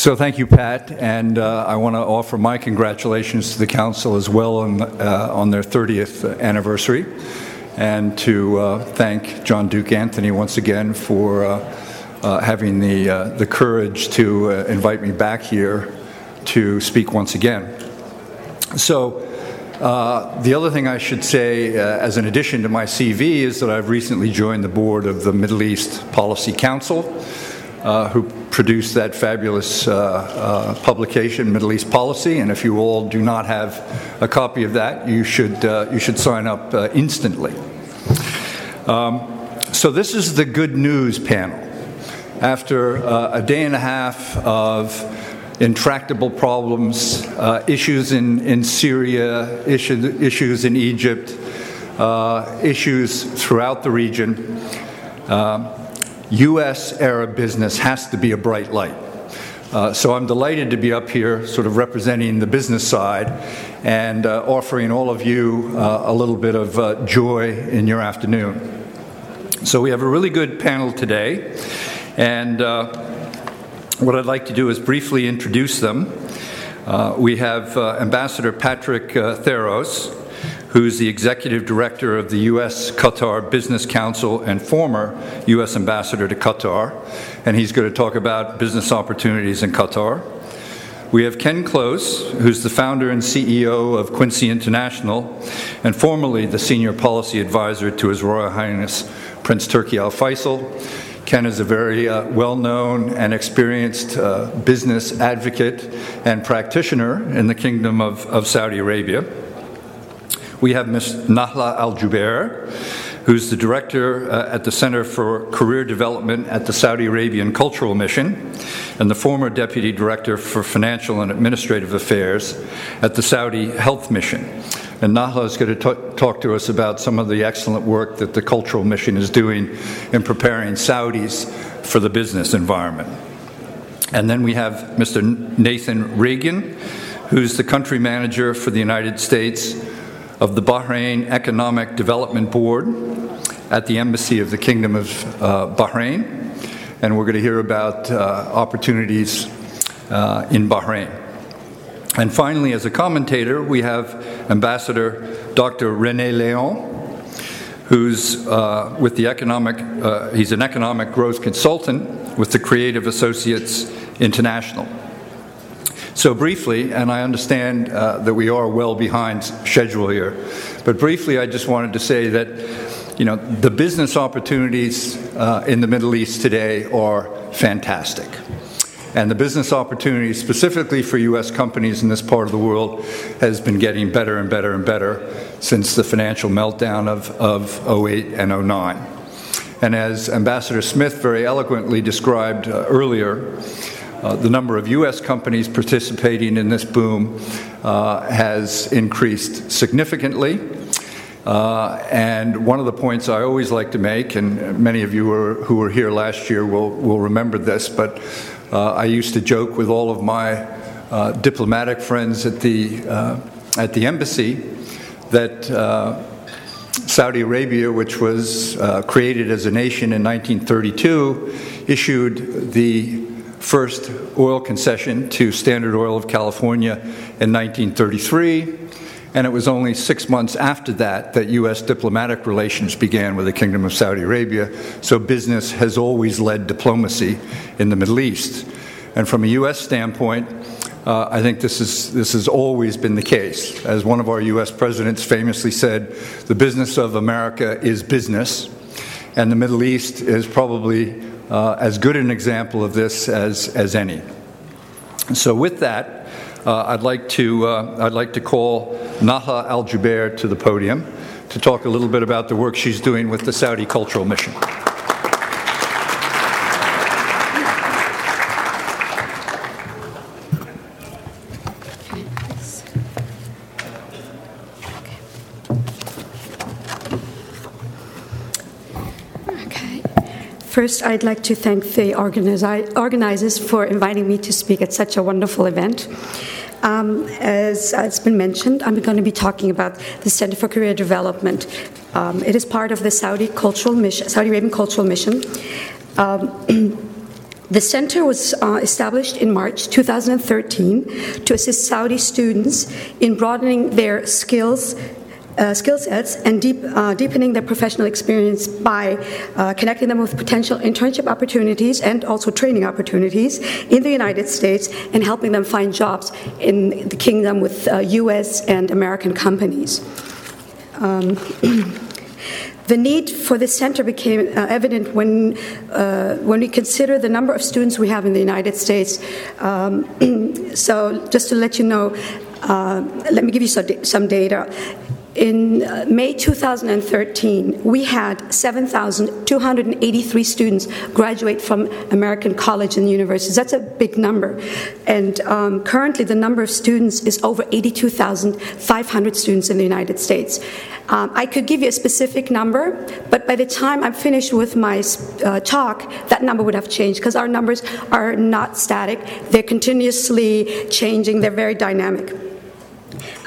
So thank you, Pat, and uh, I want to offer my congratulations to the council as well on, uh, on their 30th anniversary, and to uh, thank John Duke Anthony once again for uh, uh, having the, uh, the courage to invite me back here to speak once again. So the other thing I should say, as an addition to my CV, is that I've recently joined the board of the Middle East Policy Council uh, who produced that fabulous uh, uh, publication, Middle East Policy. And if you all do not have a copy of that, you should, uh, you should sign up uh, instantly. Um, so, this is the good news panel. After a day and a half of intractable problems, issues in, in Syria, issue, issues in Egypt, issues throughout the region, um, U.S. Arab business has to be a bright light. Uh, so I'm delighted to be up here, sort of representing the business side and uh, offering all of you uh, a little bit of uh, joy in your afternoon. So we have a really good panel today, and uh, what I'd like to do is briefly introduce them. Uh, we have Ambassador Patrick Theros who's the executive director of the U.S. Qatar Business Council and former U.S. ambassador to Qatar, and he's going to talk about business opportunities in Qatar. We have Ken Close, who's the founder and CEO of Quincy International and formerly the senior policy advisor to His Royal Highness Prince Turki Al Faisal. Ken is a very uh, well known and experienced uh, business advocate and practitioner in the Kingdom of, of Saudi Arabia. We have Ms. Nahla Al Jubair, who's the director uh, at the Center for Career Development at the Saudi Arabian Cultural Mission and the former deputy director for Financial and Administrative Affairs at the Saudi Health Mission. And Nahla is going to t- talk to us about some of the excellent work that the Cultural Mission is doing in preparing Saudis for the business environment. And then we have Mr. Nathan Reagan, who's the country manager for the United States of the Bahrain Economic Development Board at the Embassy of the Kingdom of uh, Bahrain. And we're going to hear about uh, opportunities uh, in Bahrain. And finally, as a commentator, we have Ambassador Dr. Rene Leon, who's uh, with the economic, uh, he's an economic growth consultant with the Creative Associates International. So, briefly, and I understand uh, that we are well behind schedule here, but briefly, I just wanted to say that you know the business opportunities uh, in the Middle East today are fantastic. And the business opportunities, specifically for U.S. companies in this part of the world, has been getting better and better and better since the financial meltdown of, of 08 and 09. And as Ambassador Smith very eloquently described uh, earlier, uh, the number of U.S. companies participating in this boom uh, has increased significantly. Uh, and one of the points I always like to make, and many of you who were, here last year will, will remember this, but uh, I used to joke with all of my uh, diplomatic friends at the, uh, at the embassy that Saudi Arabia, which was created as a nation in 1932, issued the first oil concession to Standard Oil of California in 1933. And it was only six months after that that U.S. diplomatic relations began with the Kingdom of Saudi Arabia. So business has always led diplomacy in the Middle East. And from a U.S. standpoint, uh, I think this, is, this has always been the case. As one of our U.S. presidents famously said, the business of America is business, and the Middle East is probably uh, as good an example of this as, as any. So, with that, uh, I'd, like to, uh, I'd like to call Nahla Al Jubair to the podium to talk a little bit about the work she's doing with the Saudi Cultural Mission. First, I'd like to thank the organizers for inviting me to speak at such a wonderful event. Um, as it's been mentioned, I'm going to be talking about the Center for Career Development. Um, it is part of the Saudi Cultural Mission, Saudi Arabian Cultural Mission. Um, The center was uh, established in March 2013 to assist Saudi students in broadening their skills. Uh, skill sets and deep, uh, deepening their professional experience by uh, connecting them with potential internship opportunities and also training opportunities in the United States and helping them find jobs in the kingdom with US uh, and American companies. Um, The need for this center became uh, evident when, uh, when we consider the number of students we have in the United States. Um, so, just to let you know, uh, let me give you some, some data. In uh, May 2013, we had 7,283 students graduate from American college and universities. That's a big number. And um, currently, the number of students is over 82,500 students in the United States. Um, I could give you a specific number, but by the time I'm finished with my uh, talk, that number would have changed because our numbers are not static. They're continuously changing, they're very dynamic.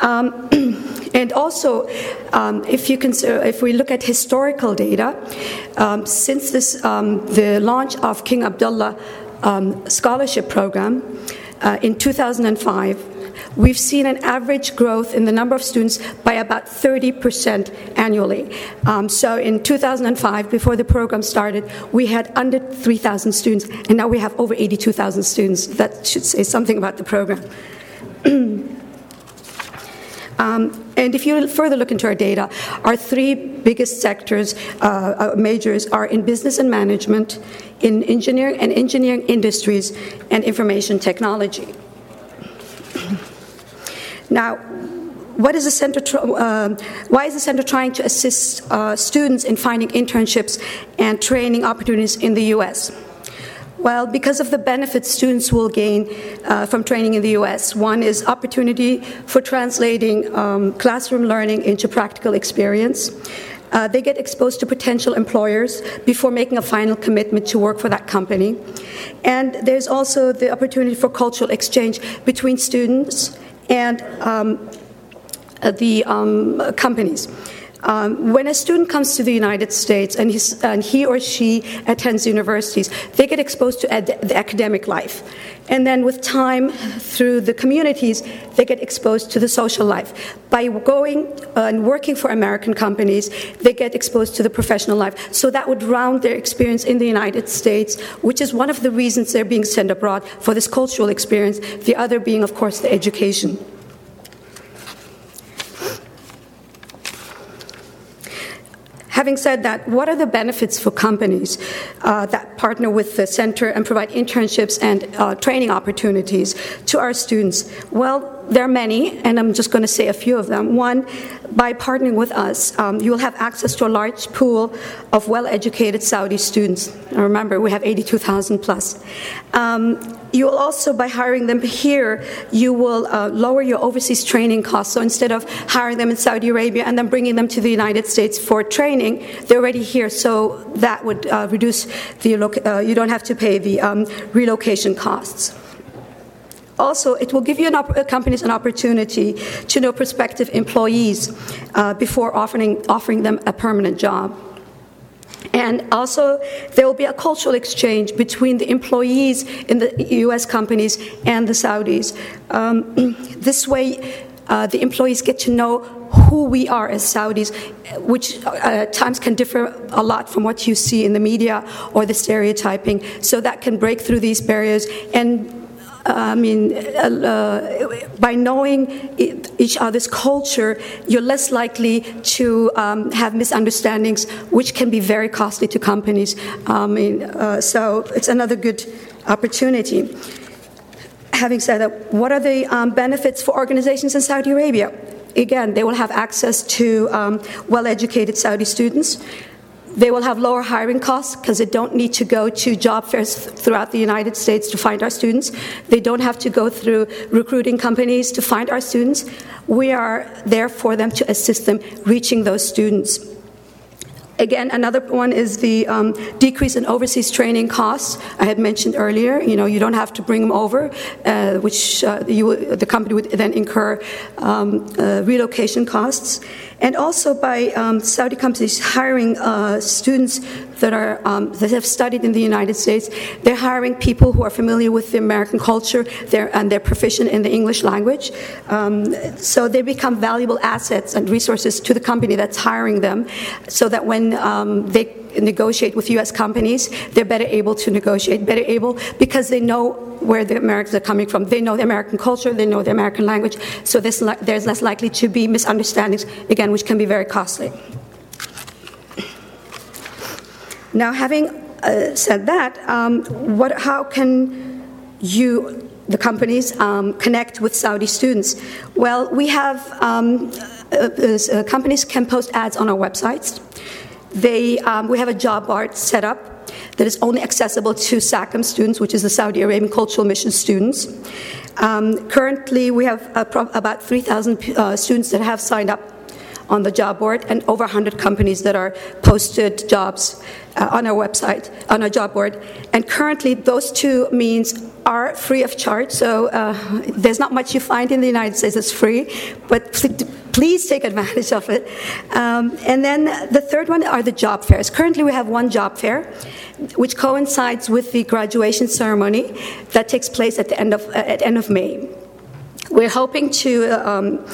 Um, and also, um, if you consider, if we look at historical data, um, since this, um, the launch of King Abdullah um, scholarship program uh, in 2005, we've seen an average growth in the number of students by about 30% annually. Um, so in 2005, before the program started, we had under 3,000 students, and now we have over 82,000 students. That should say something about the program. um, and if you further look into our data, our three biggest sectors, uh, uh majors, are in business and management, in engineering and engineering industries, and information technology. Now, what is the center uh, why is the center trying to assist uh, students in finding internships and training opportunities in the U.S.? Well, because of the benefits students will gain uh, from training in the US. One is opportunity for translating um, classroom learning into practical experience. Uh, they get exposed to potential employers before making a final commitment to work for that company. And there's also the opportunity for cultural exchange between students and um, the um, companies. Um, when a student comes to the United States and, and, he or she attends universities, they get exposed to ed- the academic life. And then with time, through the communities, they get exposed to the social life. By going and working for American companies, they get exposed to the professional life. So that would round their experience in the United States, which is one of the reasons they're being sent abroad for this cultural experience, the other being, of course, the education. Having said that, what are the benefits for companies uh, that partner with the center and provide internships and uh, training opportunities to our students? Well, there are many, and I'm just going to say a few of them. One, by partnering with us, um, you will have access to a large pool of well educated Saudi students. remember, we have 82,000 plus. Um, you will also, by hiring them here, you will uh, lower your overseas training costs. So instead of hiring them in Saudi Arabia and then bringing them to the United States for training, they're already here. So that would uh, reduce the, uh, you don't have to pay the um, relocation costs. Also, it will give you an op- uh, companies an opportunity to know prospective employees uh, before offering, offering them a permanent job. And also, there will be a cultural exchange between the employees in the US companies and the Saudis. Um, this way, uh, the employees get to know who we are as Saudis, which uh, times can differ a lot from what you see in the media or the stereotyping. So that can break through these barriers and I mean, uh, by knowing each other's culture, you're less likely to um, have misunderstandings, which can be very costly to companies. I mean, uh, so it's another good opportunity. Having said that, what are the um, benefits for organizations in Saudi Arabia? Again, they will have access to um, well educated Saudi students. They will have lower hiring costs because they don't need to go to job fairs throughout the United States to find our students. They don't have to go through recruiting companies to find our students. We are there for them to assist them reaching those students. Again, another one is the um, decrease in overseas training costs. I had mentioned earlier, you know, you don't have to bring them over, uh, which uh, you, the company would then incur um, uh, relocation costs. And also by um, Saudi companies hiring uh, students that are um, that have studied in the United States. They're hiring people who are familiar with the American culture and they're proficient in the English language. Um, so they become valuable assets and resources to the company that's hiring them, so that when um, they negotiate with U.S. companies, they're better able to negotiate, better able because they know where the Americans are coming from. They know the American culture, they know the American language, so there's less likely to be misunderstandings, again, which can be very costly. Now, having uh, said that, um, what, how can you, the companies, um, connect with Saudi students? Well, we have um, uh, uh, companies can post ads on our websites. They, um, we have a job board set up that is only accessible to SACM students, which is the Saudi Arabian Cultural Mission students. Um, currently, we have pro- about 3,000 uh, students that have signed up on the job board and over 100 companies that are posted jobs uh, on our website, on our job board. And currently, those two means are free of charge. So uh, there's not much you find in the United States that's free, but please take advantage of it. Um, and then the third one are the job fairs. Currently, we have one job fair, which coincides with the graduation ceremony that takes place at the end of, at end of May. We're hoping to um,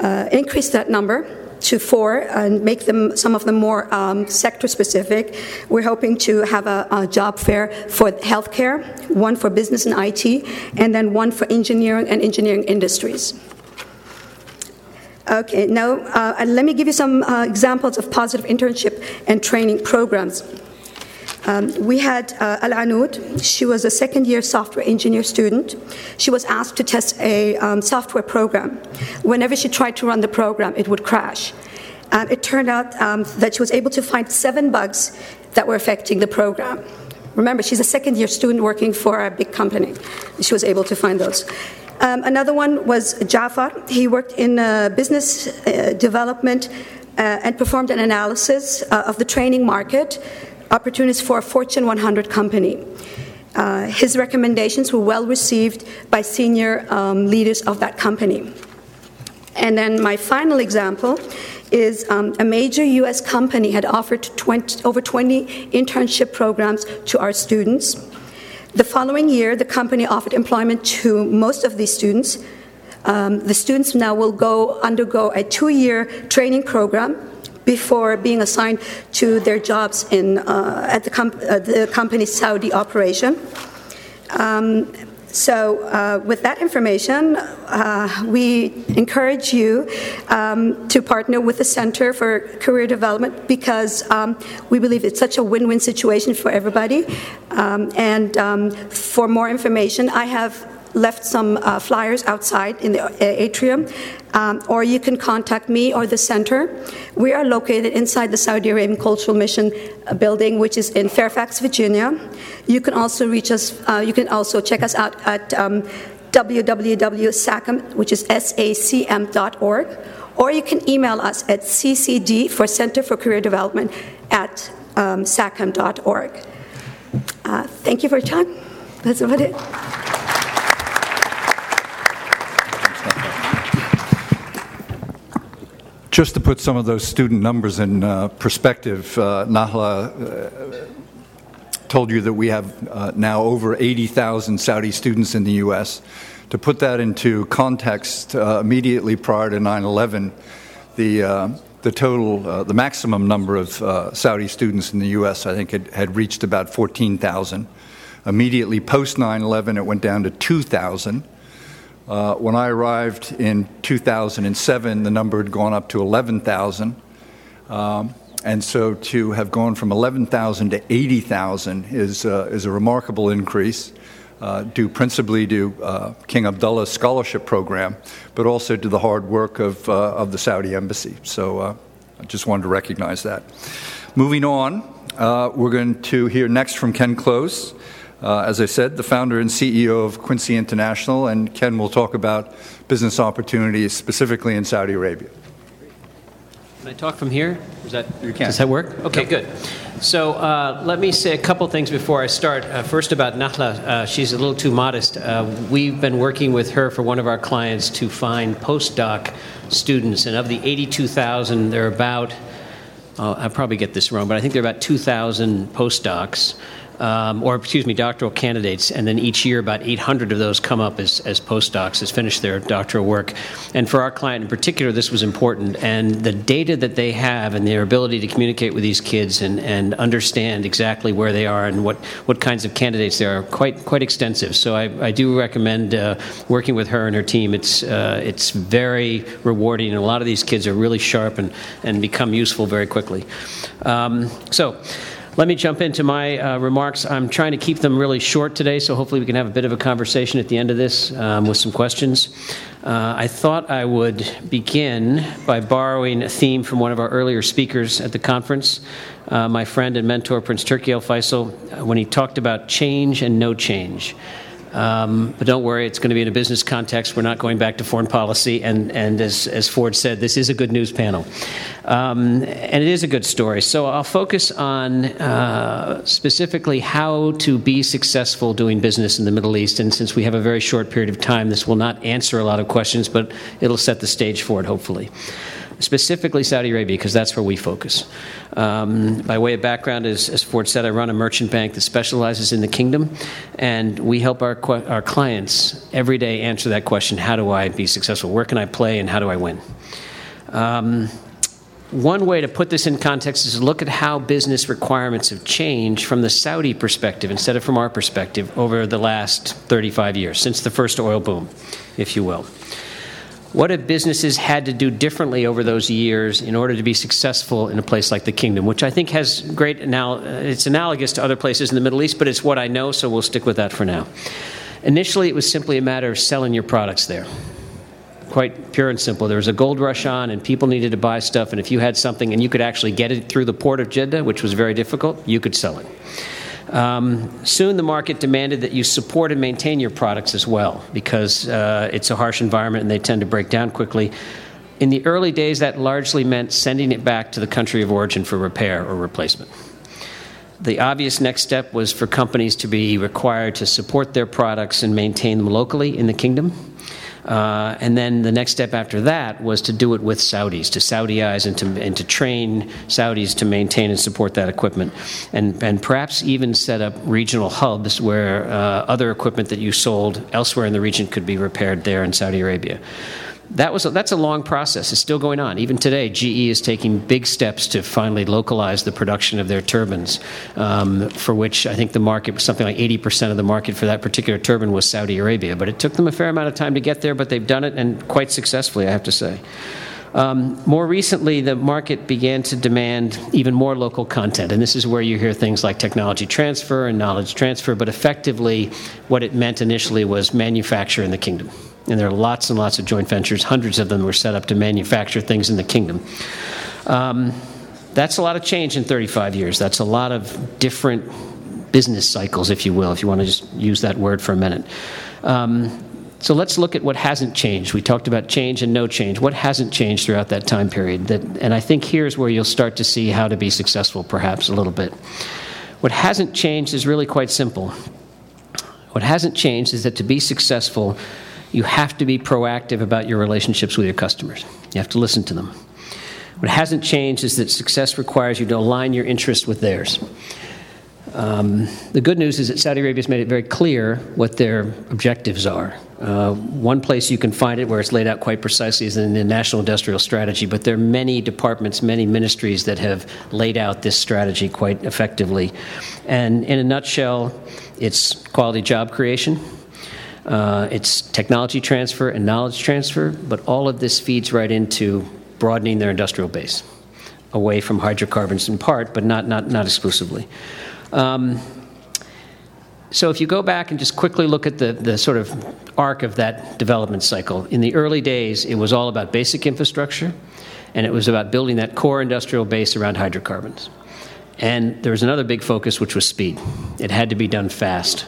uh, increase that number to four and make them some of them more um, sector specific. We're hoping to have a, a, job fair for healthcare, one for business and IT, and then one for engineering and engineering industries. Okay, now uh, let me give you some uh, examples of positive internship and training programs. Um, we had uh, Al Anud. She was a second year software engineer student. She was asked to test a um, software program. Whenever she tried to run the program, it would crash. Um, it turned out um, that she was able to find seven bugs that were affecting the program. Remember, she's a second year student working for a big company. She was able to find those. Um, another one was Jafar. He worked in uh, business uh, development uh, and performed an analysis uh, of the training market opportunities for a Fortune 100 company. Uh, his recommendations were well received by senior um, leaders of that company. And then my final example is um, a major US company had offered 20, over 20 internship programs to our students. The following year, the company offered employment to most of these students. Um, the students now will go undergo a two year training program before being assigned to their jobs in, uh, at the, com- uh, the, company's Saudi operation. Um, so, uh, with that information, uh, we encourage you um, to partner with the Center for Career Development because um, we believe it's such a win win situation for everybody. Um, and um, for more information, I have left some uh, flyers outside in the uh, atrium, um, or you can contact me or the center. We are located inside the Saudi Arabian Cultural Mission uh, building, which is in Fairfax, Virginia. You can also reach us, uh, you can also check us out at um, www.sacm, which is S-A-C-M.org, or you can email us at ccd for Center for Career Development at um, sacm.org. Uh, thank you for your time. That's about it. Just to put some of those student numbers in uh, perspective, uh, Nahla uh, told you that we have uh, now over 80,000 Saudi students in the U.S. To put that into context, uh, immediately prior to 9 11, the uh, the total, uh, the maximum number of uh, Saudi students in the U.S., I think, had, had reached about 14,000. Immediately post 9 11, it went down to 2,000. Uh, when I arrived in 2007, the number had gone up to 11,000. Um, and so to have gone from 11,000 to 80,000 is, uh, is a remarkable increase, uh, due principally to uh, King Abdullah's scholarship program, but also to the hard work of, uh, of the Saudi embassy. So uh, I just wanted to recognize that. Moving on, we're going to hear next from Ken Close. Uh, as I said, the founder and CEO of Quincy International, and Ken will talk about business opportunities specifically in Saudi Arabia. Can I talk from here? Is that, you can. Does that work? Okay, good. So uh, let me say a couple things before I start. Uh, first, about Nahla. Uh, she's a little too modest. Uh, we've been working with her for one of our clients to find postdoc students, and of the 82,000, there are about I'll probably get this wrong, but I think there are about 2,000 postdocs um, or excuse me, doctoral candidates, and then each year about 800 of those come up as, as postdocs, as finish their doctoral work. And for our client in particular, this was important. And the data that they have and their ability to communicate with these kids and, and understand exactly where they are and what, what kinds of candidates there are quite quite extensive. So I, I do recommend uh, working with her and her team. It's uh, it's very rewarding, and a lot of these kids are really sharp and, and become useful very quickly. Um, so. Let me jump into my uh, remarks. I'm trying to keep them really short today, so hopefully we can have a bit of a conversation at the end of this um, with some questions. Uh, I thought I would begin by borrowing a theme from one of our earlier speakers at the conference, uh, my friend and mentor, Prince Turki Al Faisal, when he talked about change and no change. Um, but don't worry, it's going to be in a business context. We're not going back to foreign policy. And, and as, as Ford said, this is a good news panel. Um, and it is a good story. So I'll focus on uh, specifically how to be successful doing business in the Middle East. And since we have a very short period of time, this will not answer a lot of questions, but it'll set the stage for it, hopefully specifically Saudi Arabia, because that's where we focus. Um, by way of background, as, as, Ford said, I run a merchant bank that specializes in the kingdom, and we help our, our clients every day answer that question how do I be successful? Where can I play, and how do I win? Um, one way to put this in context is to look at how business requirements have changed from the Saudi perspective instead of from our perspective over the last 35 years, since the first oil boom, if you will. What have businesses had to do differently over those years in order to be successful in a place like the kingdom, which I think has great now, uh, it's analogous to other places in the Middle East, but it's what I know, so we'll stick with that for now. Initially, it was simply a matter of selling your products there. Quite pure and simple. There was a gold rush on, and people needed to buy stuff, and if you had something and you could actually get it through the port of Jeddah, which was very difficult, you could sell it. Um, soon the market demanded that you support and maintain your products as well because uh, it's a harsh environment and they tend to break down quickly. In the early days, that largely meant sending it back to the country of origin for repair or replacement. The obvious next step was for companies to be required to support their products and maintain them locally in the kingdom. Uh, and then the next step after that was to do it with Saudis, to Saudiize and to, and to train Saudis to maintain and support that equipment. And, and perhaps even set up regional hubs where uh, other equipment that you sold elsewhere in the region could be repaired there in Saudi Arabia that was a, that's a long process. It's still going on. Even today, GE is taking big steps to finally localize the production of their turbines, um, for which I think the market was something like 80% of the market for that particular turbine was Saudi Arabia. But it took them a fair amount of time to get there, but they've done it and quite successfully, I have to say. Um, more recently, the market began to demand even more local content, and this is where you hear things like technology transfer and knowledge transfer, but effectively, what it meant initially was manufacture in the kingdom. And there are lots and lots of joint ventures. Hundreds of them were set up to manufacture things in the kingdom. Um, that's a lot of change in 35 years. That's a lot of different business cycles, if you will, if you want to just use that word for a minute. Um, so let's look at what hasn't changed. We talked about change and no change. What hasn't changed throughout that time period? That, and I think here's where you'll start to see how to be successful, perhaps a little bit. What hasn't changed is really quite simple. What hasn't changed is that to be successful, you have to be proactive about your relationships with your customers. You have to listen to them. What hasn't changed is that success requires you to align your interests with theirs. Um, the good news is that Saudi Arabia has made it very clear what their objectives are. Uh, one place you can find it where it's laid out quite precisely is in the National Industrial Strategy, but there are many departments, many ministries that have laid out this strategy quite effectively. And in a nutshell, it's quality job creation, uh, it's technology transfer and knowledge transfer, but all of this feeds right into broadening their industrial base away from hydrocarbons in part, but not, not, not exclusively. Um, so if you go back and just quickly look at the, the sort of arc of that development cycle, in the early days, it was all about basic infrastructure, and it was about building that core industrial base around hydrocarbons. And there was another big focus, which was speed. It had to be done fast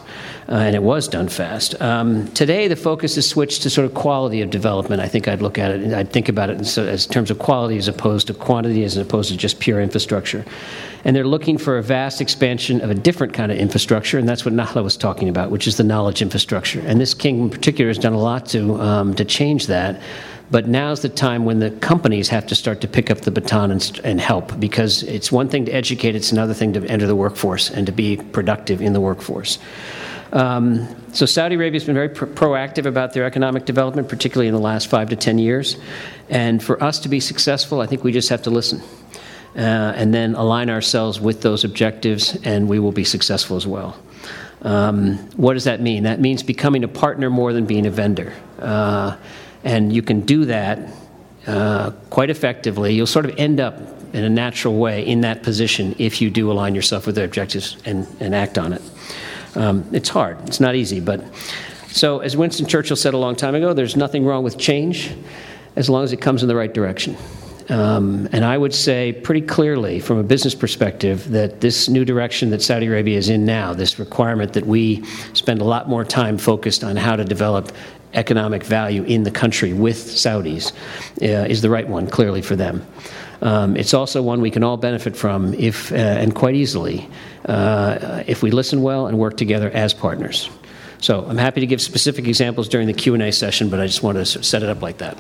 uh, and it was done fast. Um, today, the focus is switched to sort of quality of development. I think I'd look at it, I'd think about it in, so, as terms of quality as opposed to quantity, as opposed to just pure infrastructure. And they're looking for a vast expansion of a different kind of infrastructure, and that's what Nahla was talking about, which is the knowledge infrastructure. And this king in particular has done a lot to, um, to change that But now's the time when the companies have to start to pick up the baton and, and help because it's one thing to educate, it's another thing to enter the workforce and to be productive in the workforce. Um, so Saudi Arabia has been very pro- proactive about their economic development, particularly in the last five to ten years. And for us to be successful, I think we just have to listen. Uh, and then align ourselves with those objectives, and we will be successful as well. Um, what does that mean? That means becoming a partner more than being a vendor. Uh, and you can do that uh, quite effectively. You'll sort of end up in a natural way in that position if you do align yourself with their objectives and, and act on it. Um, it's hard, it's not easy, but so as Winston Churchill said a long time ago, there's nothing wrong with change as long as it comes in the right direction. Um, and I would say pretty clearly, from a business perspective, that this new direction that Saudi Arabia is in now, this requirement that we spend a lot more time focused on how to develop economic value in the country with Saudis, uh, is the right one, clearly, for them. Um, it's also one we can all benefit from if, uh, and quite easily, uh, if we listen well and work together as partners. So I'm happy to give specific examples during the Q&A session, but I just want to set it up like that.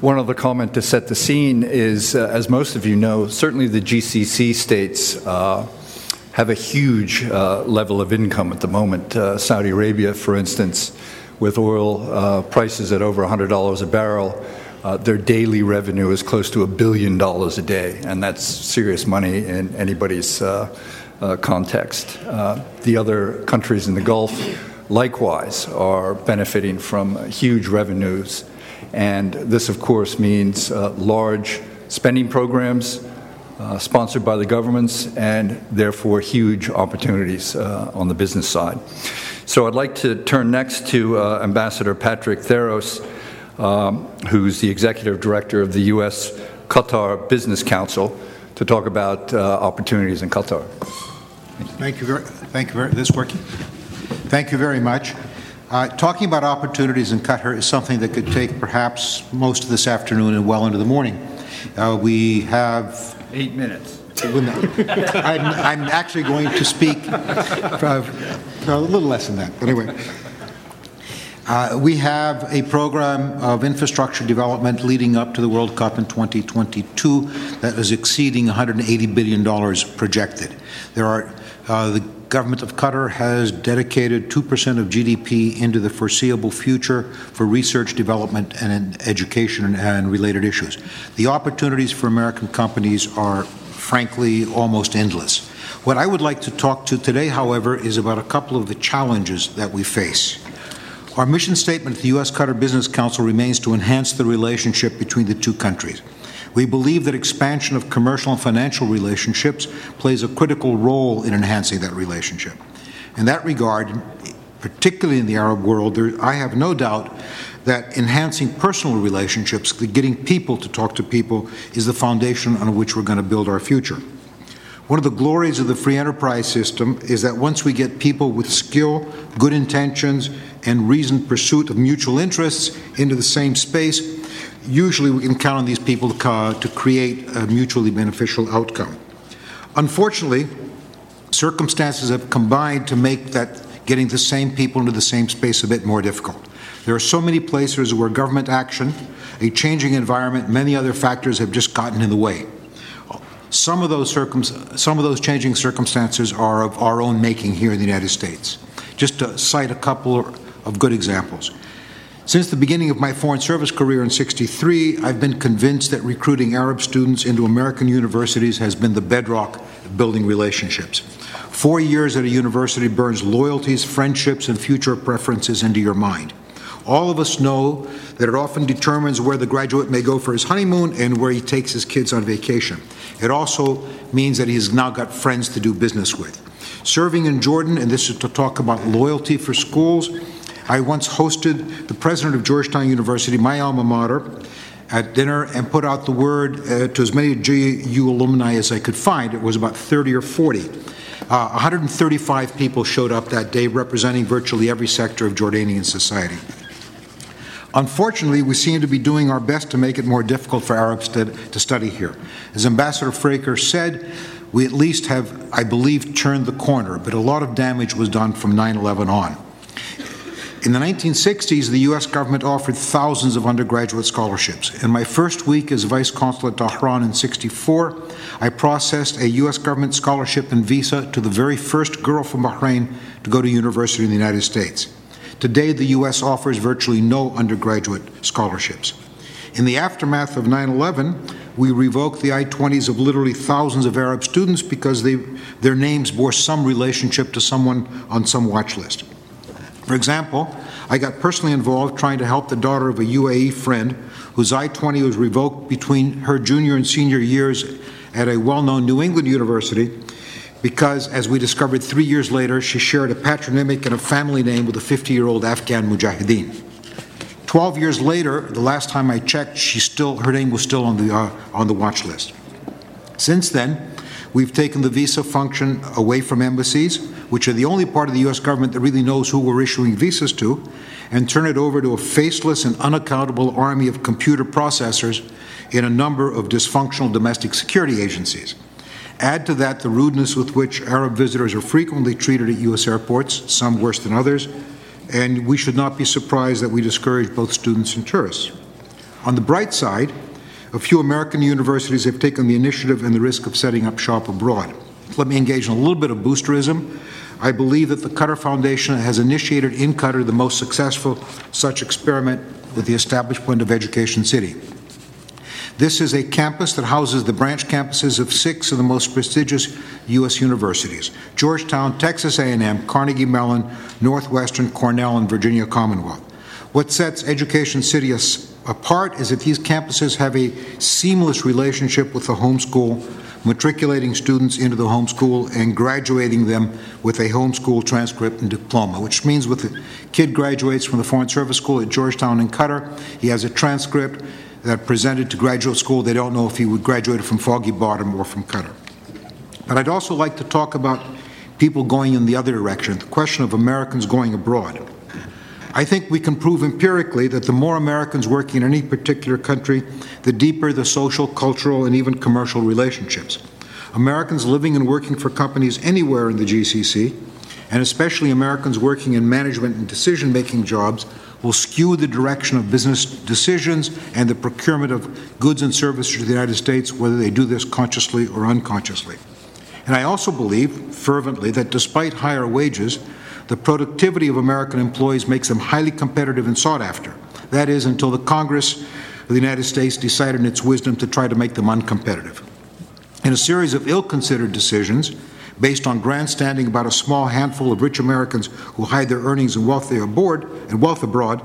One other comment to set the scene is, uh, as most of you know, certainly the GCC states uh, have a huge uh, level of income at the moment. Uh, Saudi Arabia, for instance, with oil uh, prices at over $100 a barrel, uh, their daily revenue is close to a billion dollars a day, and that's serious money in anybody's context. the other countries in the Gulf, likewise, are benefiting from huge revenues and this, of course, means uh, large spending programs uh, sponsored by the governments and therefore huge opportunities uh, on the business side. So I'd like to turn next to uh, Ambassador Patrick Theros, um, who's the Executive Director of the U.S. Qatar Business Council, to talk about uh, opportunities in Qatar. Thank you very, thank you very, this working? Thank you very much. Uh, talking about opportunities in Qatar is something that could take perhaps most of this afternoon and well into the morning. Uh, we have eight minutes. I'm, I'm, actually going to speak for a little less than that. But anyway, uh, we have a program of infrastructure development leading up to the World Cup in 2022 that is exceeding $180 billion projected. There are uh, the government of Qatar has dedicated 2% of GDP into the foreseeable future for research, development, and education and related issues. The opportunities for American companies are, frankly, almost endless. What I would like to talk to today, however, is about a couple of the challenges that we face. Our mission statement at the U.S. Qatar Business Council remains to enhance the relationship between the two countries. We believe that expansion of commercial and financial relationships plays a critical role in enhancing that relationship. In that regard, particularly in the Arab world, there, I have no doubt that enhancing personal relationships, getting people to talk to people, is the foundation on which we're going to build our future. One of the glories of the free enterprise system is that once we get people with skill, good intentions, and reasoned pursuit of mutual interests into the same space, usually we can count on these people to, uh, to create a mutually beneficial outcome. Unfortunately, circumstances have combined to make that getting the same people into the same space a bit more difficult. There are so many places where government action, a changing environment, many other factors have just gotten in the way. Some of those, some of those changing circumstances are of our own making here in the United States. Just to cite a couple of good examples. Since the beginning of my foreign service career in 63, I've been convinced that recruiting Arab students into American universities has been the bedrock of building relationships. Four years at a university burns loyalties, friendships, and future preferences into your mind. All of us know that it often determines where the graduate may go for his honeymoon and where he takes his kids on vacation. It also means that he's now got friends to do business with. Serving in Jordan, and this is to talk about loyalty for schools, I once hosted the president of Georgetown University, my alma mater, at dinner and put out the word uh, to as many GU alumni as I could find. It was about 30 or 40. Uh, 135 people showed up that day, representing virtually every sector of Jordanian society. Unfortunately, we seem to be doing our best to make it more difficult for Arabs to, to study here. As Ambassador Fraker said, we at least have, I believe, turned the corner, but a lot of damage was done from 9 11 on. In the 1960s, the U.S. government offered thousands of undergraduate scholarships. In my first week as vice consul at Dhahran in 64, I processed a U.S. government scholarship and visa to the very first girl from Bahrain to go to university in the United States. Today, the U.S. offers virtually no undergraduate scholarships. In the aftermath of 9 11, we revoked the I 20s of literally thousands of Arab students because they, their names bore some relationship to someone on some watch list. For example, I got personally involved trying to help the daughter of a UAE friend whose I 20 was revoked between her junior and senior years at a well known New England university because, as we discovered three years later, she shared a patronymic and a family name with a 50 year old Afghan mujahideen. Twelve years later, the last time I checked, she still her name was still on the uh, on the watch list. Since then, we've taken the visa function away from embassies, which are the only part of the U.S. government that really knows who we're issuing visas to, and turn it over to a faceless and unaccountable army of computer processors in a number of dysfunctional domestic security agencies. Add to that the rudeness with which Arab visitors are frequently treated at U.S. airports, some worse than others, and we should not be surprised that we discourage both students and tourists. On the bright side, a few American universities have taken the initiative and the risk of setting up shop abroad. Let me engage in a little bit of boosterism. I believe that the Qatar Foundation has initiated in Qatar the most successful such experiment with the establishment of Education City. This is a campus that houses the branch campuses of six of the most prestigious U.S. universities: Georgetown, Texas A&M, Carnegie Mellon, Northwestern, Cornell, and Virginia Commonwealth. What sets Education City apart is that these campuses have a seamless relationship with the homeschool, matriculating students into the homeschool and graduating them with a homeschool transcript and diploma, which means when the kid graduates from the Foreign Service School at Georgetown in Qatar, he has a transcript that presented to graduate school. They don't know if he would graduate from Foggy Bottom or from Qatar. But I'd also like to talk about people going in the other direction, the question of Americans going abroad. I think we can prove empirically that the more Americans working in any particular country, the deeper the social, cultural, and even commercial relationships. Americans living and working for companies anywhere in the GCC, and especially Americans working in management and decision making jobs, will skew the direction of business decisions and the procurement of goods and services to the United States, whether they do this consciously or unconsciously. And I also believe fervently that despite higher wages, the productivity of American employees makes them highly competitive and sought after. That is, until the Congress of the United States decided in its wisdom to try to make them uncompetitive. In a series of ill considered decisions, based on grandstanding about a small handful of rich Americans who hide their earnings and wealth abroad, and wealth abroad,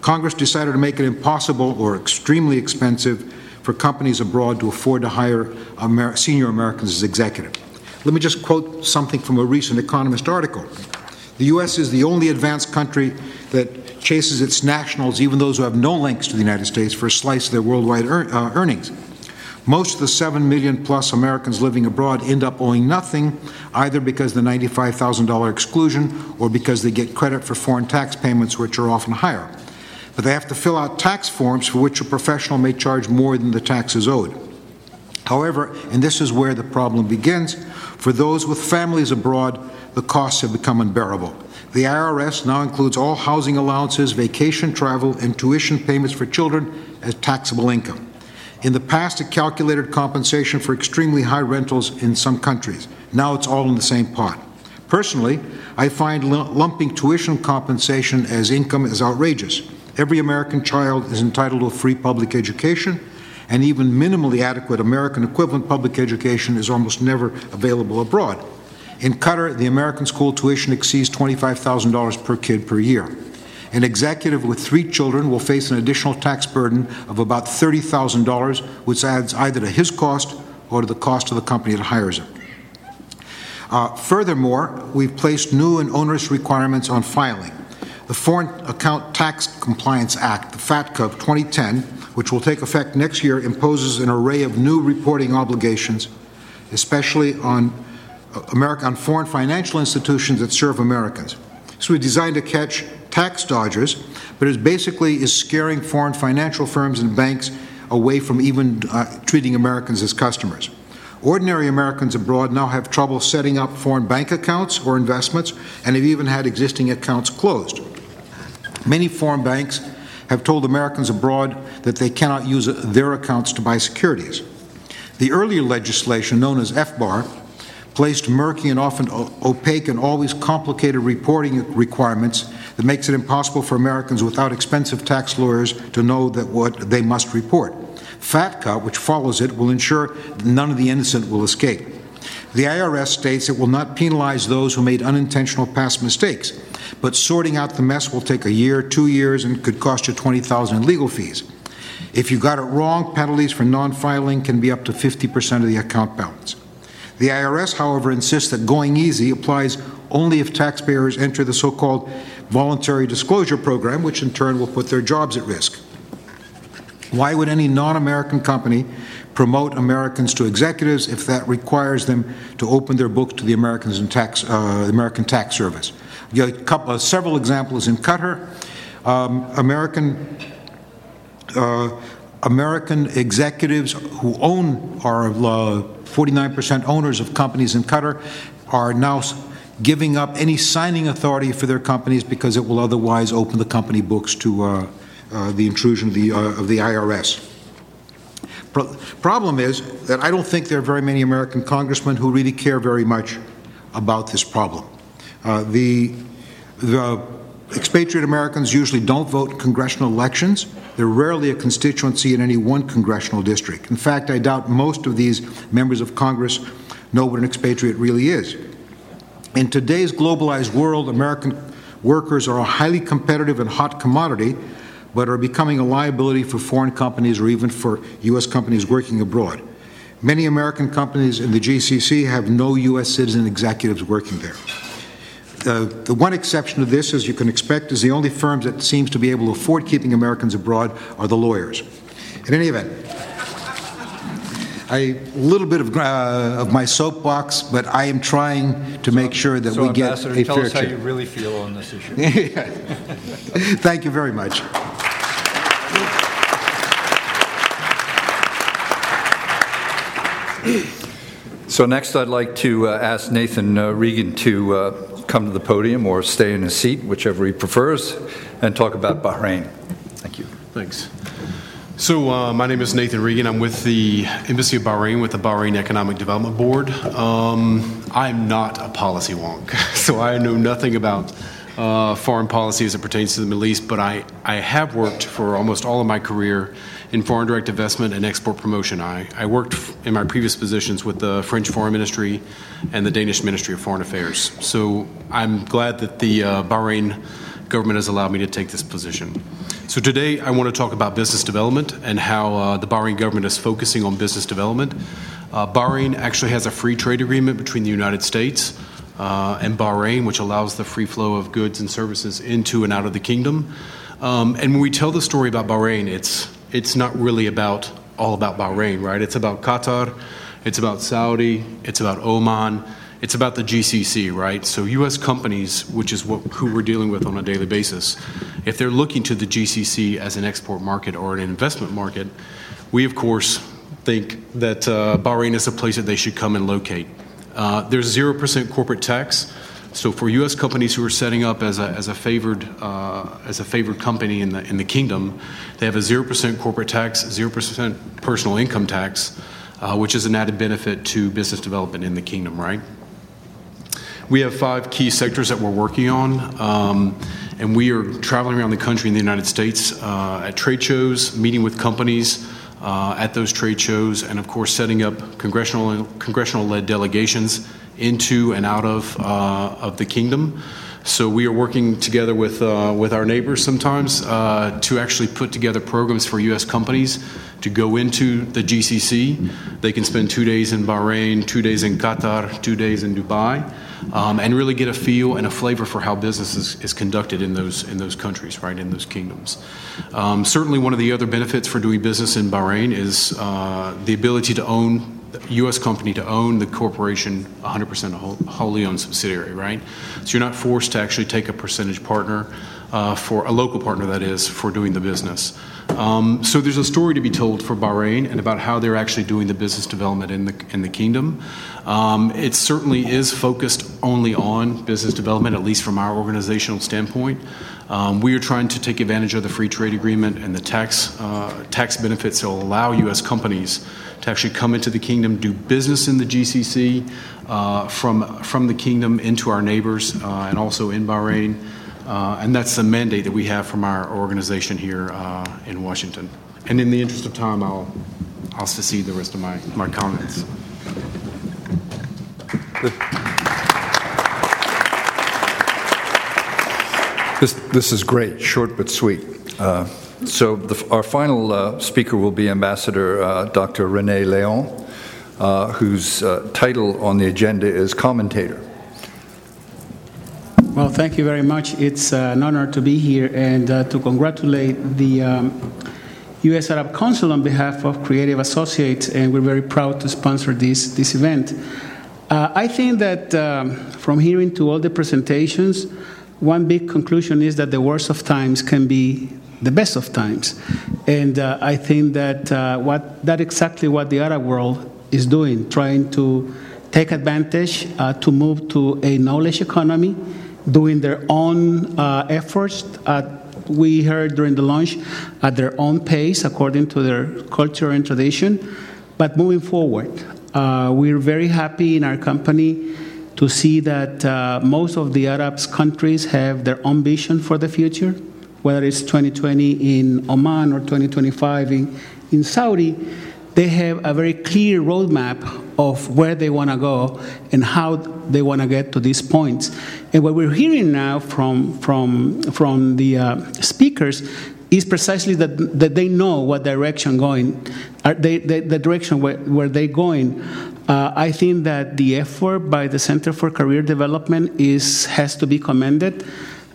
Congress decided to make it impossible or extremely expensive for companies abroad to afford to hire Amer- senior Americans as executive. Let me just quote something from a recent Economist article. The U.S. is the only advanced country that chases its nationals, even those who have no links to the United States, for a slice of their worldwide uh, earnings. Most of the 7 million plus Americans living abroad end up owing nothing, either because the $95,000 exclusion or because they get credit for foreign tax payments, which are often higher. But they have to fill out tax forms for which a professional may charge more than the taxes owed. However, and this is where the problem begins, for those with families abroad, the costs have become unbearable. The IRS now includes all housing allowances, vacation travel, and tuition payments for children as taxable income. In the past, it calculated compensation for extremely high rentals in some countries. Now it's all in the same pot. Personally, I find lumping tuition compensation as income is outrageous. Every American child is entitled to a free public education, and even minimally adequate American equivalent public education is almost never available abroad. In Qatar, the American school tuition exceeds $25,000 per kid per year. An executive with three children will face an additional tax burden of about $30,000, which adds either to his cost or to the cost of the company that hires him. Uh, furthermore, we've placed new and onerous requirements on filing. The Foreign Account Tax Compliance Act, the FATCA of 2010, which will take effect next year, imposes an array of new reporting obligations, especially on America, on foreign financial institutions that serve Americans. So we designed to catch tax dodgers, but it basically is scaring foreign financial firms and banks away from even uh, treating Americans as customers. Ordinary Americans abroad now have trouble setting up foreign bank accounts or investments and have even had existing accounts closed. Many foreign banks have told Americans abroad that they cannot use their accounts to buy securities. The earlier legislation, known as FBAR, placed murky and often opaque and always complicated reporting requirements that makes it impossible for Americans without expensive tax lawyers to know that what they must report. FATCA, which follows it, will ensure none of the innocent will escape. The IRS states it will not penalize those who made unintentional past mistakes, but sorting out the mess will take a year, two years, and could cost you 20000 in legal fees. If you got it wrong, penalties for non-filing can be up to 50% of the account balance. The IRS, however, insists that going easy applies only if taxpayers enter the so-called voluntary disclosure program, which in turn will put their jobs at risk. Why would any non-American company promote Americans to executives if that requires them to open their book to the Americans in tax, uh, American Tax Service? Couple, uh, several examples in Qatar. Um, American uh, American executives who own are 49% uh, owners of companies in Qatar are now giving up any signing authority for their companies because it will otherwise open the company books to uh, uh, the intrusion of the, uh, of the IRS. Pro- problem is that I don't think there are very many American congressmen who really care very much about this problem. Uh, the, the expatriate Americans usually don't vote in congressional elections. They're rarely a constituency in any one congressional district. In fact, I doubt most of these members of Congress know what an expatriate really is. In today's globalized world, American workers are a highly competitive and hot commodity, but are becoming a liability for foreign companies or even for U.S. companies working abroad. Many American companies in the GCC have no U.S. citizen executives working there. Uh, the one exception to this, as you can expect, is the only firms that seems to be able to afford keeping Americans abroad are the lawyers. In any event, a little bit of, uh, of my soapbox, but I am trying to make sure that so we get Ambassador, a tell fair us how you really feel on this issue. Thank you very much. So next, I'd like to uh, ask Nathan uh, Regan to uh, come to the podium or stay in his seat, whichever he prefers, and talk about Bahrain. Thank you. Thanks. So, uh, my name is Nathan Regan. I'm with the Embassy of Bahrain with the Bahrain Economic Development Board. Um, I'm not a policy wonk, so I know nothing about uh, foreign policy as it pertains to the Middle East, but I, I have worked for almost all of my career in foreign direct investment and export promotion. I, I worked in my previous positions with the French Foreign Ministry and the Danish Ministry of Foreign Affairs. So I'm glad that the uh, Bahrain government has allowed me to take this position. So today I want to talk about business development and how uh, the Bahrain government is focusing on business development. Uh, Bahrain actually has a free trade agreement between the United States uh, and Bahrain, which allows the free flow of goods and services into and out of the kingdom. Um, and when we tell the story about Bahrain, it's it's not really about all about Bahrain, right? It's about Qatar, it's about Saudi, it's about Oman, it's about the GCC, right? So U.S. companies, which is what, who we're dealing with on a daily basis, if they're looking to the GCC as an export market or an investment market, we of course think that uh, Bahrain is a place that they should come and locate. Uh, there's zero percent corporate tax. So for U.S. companies who are setting up as a, as a favored uh, as a favored company in the in the kingdom, they have a zero percent corporate tax, zero percent personal income tax, uh, which is an added benefit to business development in the kingdom, right? We have five key sectors that we're working on. Um, and we are traveling around the country in the United States uh, at trade shows, meeting with companies uh, at those trade shows, and of course, setting up congressional congressional led delegations into and out of, uh, of the kingdom. So we are working together with, uh, with our neighbors sometimes uh, to actually put together programs for U.S. companies to go into the GCC. They can spend two days in Bahrain, two days in Qatar, two days in Dubai. Um, and really get a feel and a flavor for how business is, is, conducted in those in those countries, right in those kingdoms. Um, certainly, one of the other benefits for doing business in Bahrain is uh, the ability to own U.S. company to own the corporation 100% wholly owned subsidiary, right? So you're not forced to actually take a percentage partner uh, for a local partner, that is, for doing the business. Um, so there's a story to be told for Bahrain and about how they're actually doing the business development in the in the kingdom. Um, it certainly is focused only on business development, at least from our organizational standpoint. Um, we are trying to take advantage of the free trade agreement and the tax uh, tax benefits that will allow U.S. companies to actually come into the kingdom, do business in the GCC, uh, from from the kingdom into our neighbors, uh, and also in Bahrain. Uh, and that's the mandate that we have from our organization here uh, in Washington. And in the interest of time, I'll, I'll secede the rest of my, my comments. This, this is great, short but sweet. Uh, so the, our final uh, speaker will be Ambassador uh, Dr. Rene Leon, uh, whose uh, title on the agenda is commentator. Well, thank you very much. It's uh, an honor to be here and uh, to congratulate the um, U.S. Arab Council on behalf of Creative Associates, and we're very proud to sponsor this, this event. I think that um, from hearing to all the presentations, one big conclusion is that the worst of times can be the best of times. And uh, I think that uh, what, that exactly what the Arab world is doing, trying to take advantage uh, to move to a knowledge economy, doing their own uh, efforts. we heard during the launch at their own pace, according to their culture and tradition, but moving forward. Uh, we're very happy in our company to see that uh, most of the Arab countries have their own vision for the future, whether it's 2020 in Oman or 2025 in, in Saudi. They have a very clear roadmap of where they want to go and how they want to get to these points. And what we're hearing now from, from, from the uh, speakers is precisely that, that they know what direction going, are they, the, the direction where, where they're going. Uh, I think that the effort by the Center for Career Development is has to be commended.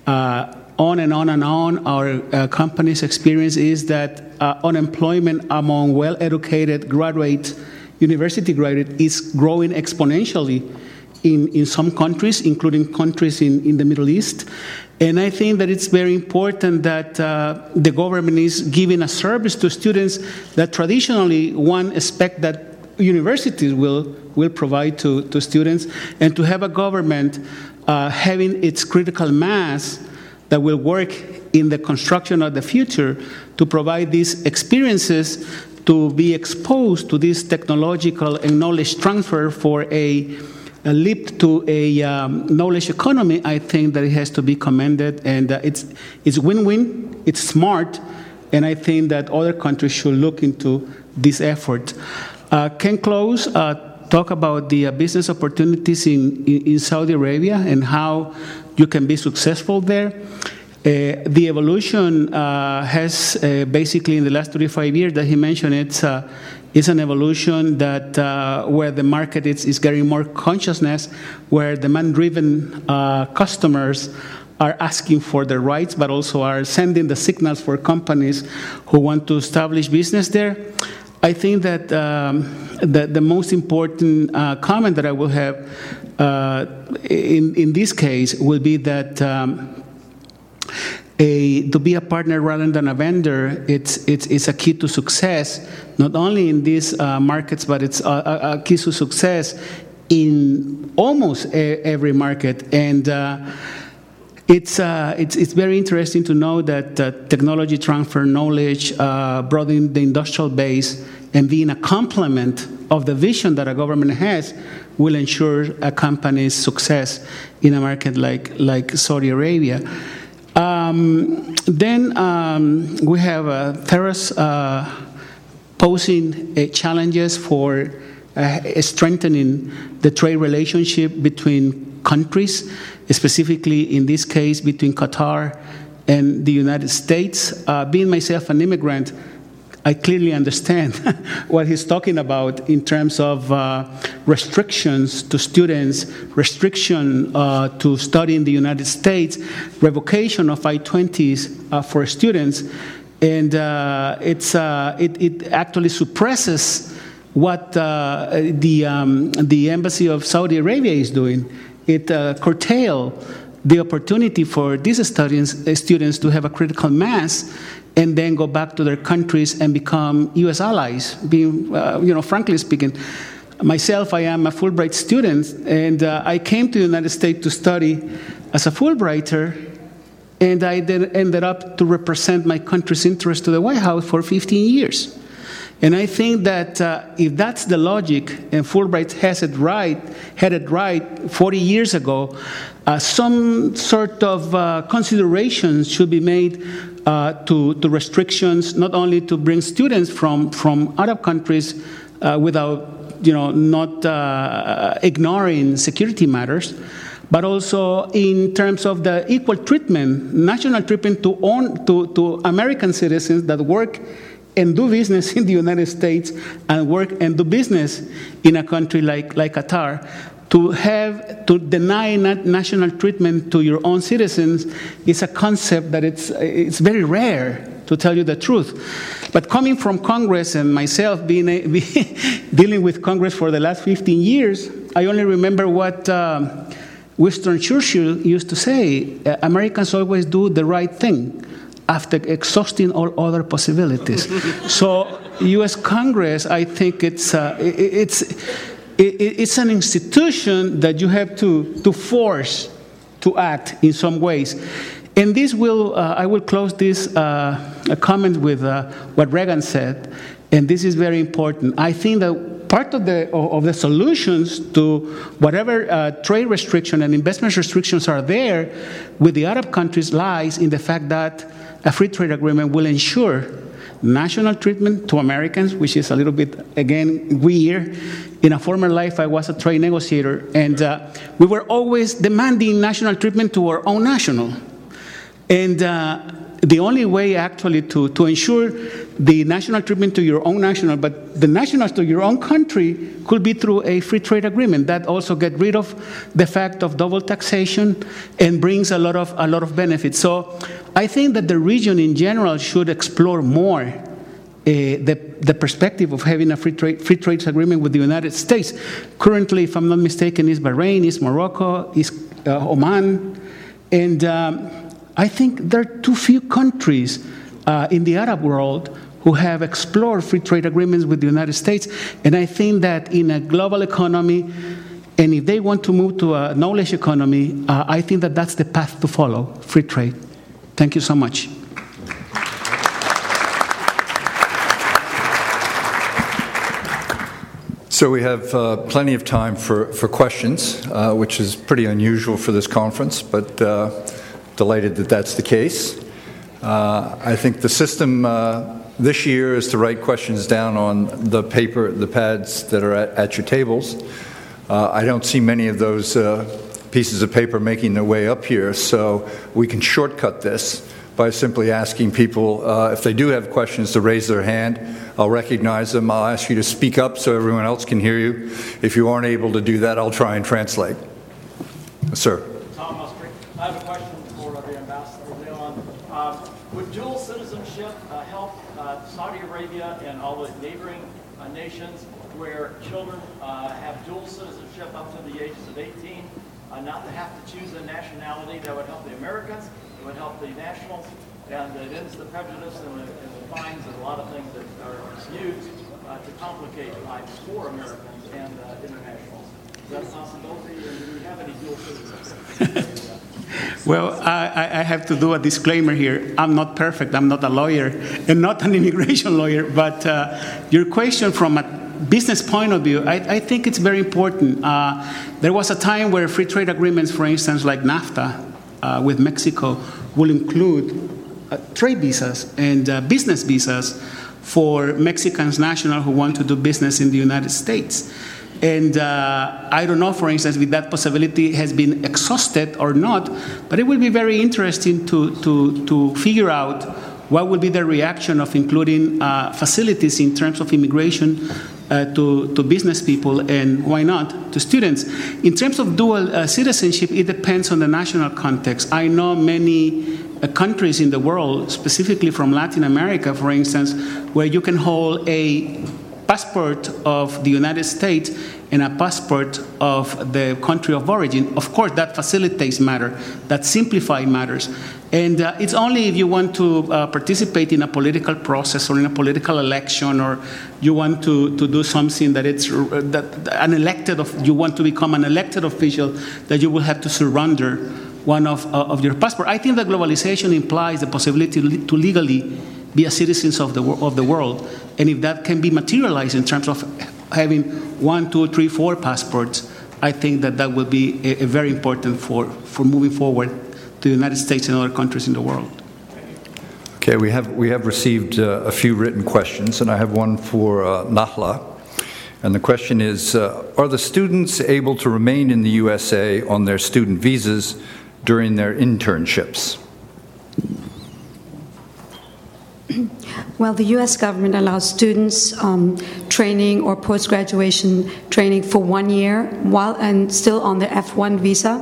Uh, on and on and on, our uh, company's experience is that uh, unemployment among well-educated graduates, university graduates, is growing exponentially in, in some countries, including countries in, in the Middle East. And I think that it's very important that uh, the government is giving a service to students that traditionally one expect that universities will, will provide to, to students, and to have a government uh, having its critical mass that will work in the construction of the future to provide these experiences to be exposed to this technological and knowledge transfer for a a leap to a um, knowledge economy, I think that it has to be commended, and uh, it's it's win-win. It's smart, and I think that other countries should look into this effort. Uh, Ken Close uh, talk about the uh, business opportunities in, in, in Saudi Arabia and how you can be successful there. Uh, the evolution uh, has uh, basically in the last 35 years that he mentioned it's uh, it's an evolution that uh, where the market is, is getting more consciousness, where demand-driven uh, customers are asking for their rights, but also are sending the signals for companies who want to establish business there. I think that um, the, the, most important uh, comment that I will have uh, in, in this case will be that um, a, to be a partner rather than a vendor, it's, it's, it's a key to success, not only in these uh, markets, but it's a, a, key to success in almost every market. And uh, it's, uh, it's, it's very interesting to know that uh, technology transfer, knowledge, uh, broadening the industrial base, and being a complement of the vision that a government has will ensure a company's success in a market like, like Saudi Arabia. Um, then um, we have uh, uh, posing uh, challenges for uh, strengthening the trade relationship between countries, specifically in this case between Qatar and the United States. Uh, being myself an immigrant, I clearly understand what he's talking about in terms of uh, restrictions to students, restriction uh, to study in the United States, revocation of I-20s uh, for students, and uh, it's, uh, it, it, actually suppresses what uh, the, um, the embassy of Saudi Arabia is doing. It curtails the opportunity for these students, students to have a critical mass and then go back to their countries and become U.S. allies. Being, uh, you know, frankly speaking, myself, I am a Fulbright student, and uh, I came to the United States to study as a Fulbrighter, and I then ended up to represent my country's interest to the White House for 15 years. And I think that uh, if that's the logic, and Fulbright has it right, had it right 40 years ago, uh, some sort of uh, considerations should be made uh, to, to restrictions, not only to bring students from, from Arab countries uh, without, you know, not uh, ignoring security matters, but also in terms of the equal treatment, national treatment to, own, to, to American citizens that work and do business in the United States and work and do business in a country like, like Qatar. To have to deny national treatment to your own citizens is a concept that it's, it's very rare, to tell you the truth. But coming from Congress and myself being a, dealing with Congress for the last 15 years, I only remember what um, Winston Churchill used to say Americans always do the right thing after exhausting all other possibilities. so, U.S. Congress, I think it's uh, it, it's it, it's an institution that you have to to force to act in some ways. And this will, uh, I will close this uh, comment with uh, what Reagan said, and this is very important. I think that part of the, of the solutions to whatever uh, trade restriction and investment restrictions are there with the Arab countries lies in the fact that a free trade agreement will ensure national treatment to Americans, which is a little bit, again, weird. In a former life, I was a trade negotiator, and uh, we were always demanding national treatment to our own national. And uh, the only way actually to, to ensure the national treatment to your own national, but the nationals to your own country could be through a free trade agreement. That also get rid of the fact of double taxation and brings a lot of a lot of benefits. So I think that the region in general should explore more uh, the, the perspective of having a free trade, free trade agreement with the United States. Currently, if I'm not mistaken, is Bahrain, is Morocco, is uh, Oman, and um, I think there are too few countries uh, in the Arab world who have explored free trade agreements with the United States. And I think that in a global economy, and if they want to move to a knowledge economy, uh, I think that that's the path to follow free trade. Thank you so much. So we have uh, plenty of time for, for questions, uh, which is pretty unusual for this conference, but uh, delighted that that's the case. Uh, I think the system uh, this year is to write questions down on the paper, the pads that are at, at your tables. Uh, I don't see many of those uh, pieces of paper making their way up here, so we can shortcut this by simply asking people uh, if they do have questions to raise their hand. I'll recognize them. I'll ask you to speak up so everyone else can hear you. If you aren't able to do that, I'll try and translate. Sir. Tom Musgrave. I have a question Saudi Arabia and all the neighboring uh, nations where children uh, have dual citizenship up to the ages of 18, uh, not to have to choose a nationality that would help the Americans, it would help the nationals, and it ends the prejudice and the, and the fines and a lot of things that are used uh, to complicate lives for Americans and uh, internationals. Is that a possibility, or do we have any dual? Well, I, I, have to do a disclaimer here. I'm not perfect. I'm not a lawyer and not an immigration lawyer. But uh, your question from a business point of view, I, I think it's very important. Uh, there was a time where free trade agreements, for instance, like NAFTA uh, with Mexico, will include uh, trade visas and uh, business visas for Mexicans national who want to do business in the United States. And uh, I don't know, for instance, if that possibility has been exhausted or not, but it will be very interesting to, to, to figure out what will be the reaction of including uh, facilities in terms of immigration uh, to, to business people and why not to students. In terms of dual uh, citizenship, it depends on the national context. I know many uh, countries in the world, specifically from Latin America, for instance, where you can hold a passport of the United States and a passport of the country of origin. Of course, that facilitates matter, that simplifies matters. And uh, it's only if you want to uh, participate in a political process or in a political election, or you want to, to do something that it's uh, that an elected of, you want to become an elected official, that you will have to surrender one of, uh, of your passport. I think that globalization implies the possibility to legally be a citizens of the, of the world. And if that can be materialized in terms of having one, two, three, four passports, I think that that will be a, a very important for, for moving forward the United States and other countries in the world. Okay, we have, we have received uh, a few written questions, and I have one for uh, Nahla. And the question is uh, Are the students able to remain in the USA on their student visas during their internships? Well, the U.S. government allows students um, training or post graduation training for one year while and still on the F1 visa.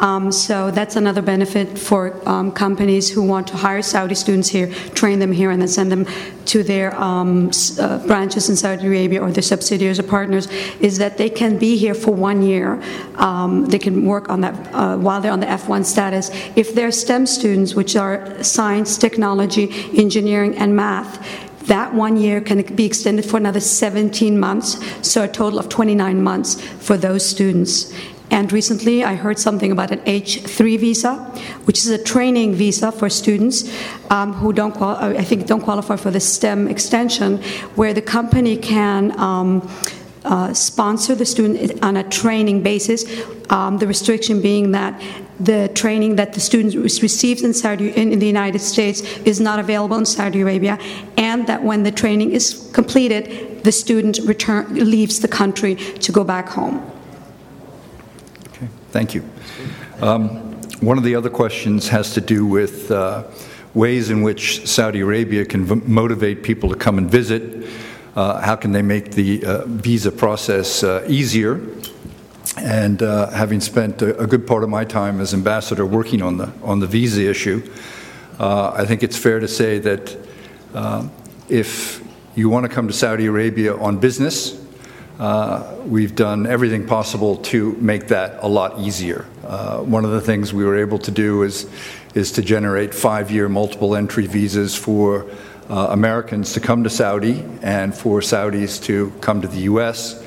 Um, so that's another benefit for um, companies who want to hire Saudi students here, train them here, and then send them to their um, uh, branches in Saudi Arabia or their subsidiaries or partners, is that they can be here for one year. Um, they can work on that uh, while they're on the F1 status. If they're STEM students, which are science, technology, engineering, and math, that one year can be extended for another 17 months, so a total of 29 months for those students. And recently, I heard something about an H3 visa, which is a training visa for students um, who don't, I think, don't qualify for the STEM extension, where the company can. Um, uh, sponsor the student on a training basis. Um, the restriction being that the training that the student receives in Saudi in, in, the United States is not available in Saudi Arabia, and that when the training is completed, the student return leaves the country to go back home. Thank you. Um, one of the other questions has to do with uh, ways in which Saudi Arabia can v- motivate people to come and visit. Uh, how can they make the uh, visa process uh, easier? And uh, having spent a, a, good part of my time as ambassador working on the on the visa issue, uh, I think it's fair to say that if you want to come to Saudi Arabia on business, we've done everything possible to make that a lot easier. Uh, one of the things we were able to do is, is to generate five year multiple entry visas for uh, Americans to come to Saudi and for Saudis to come to the U.S.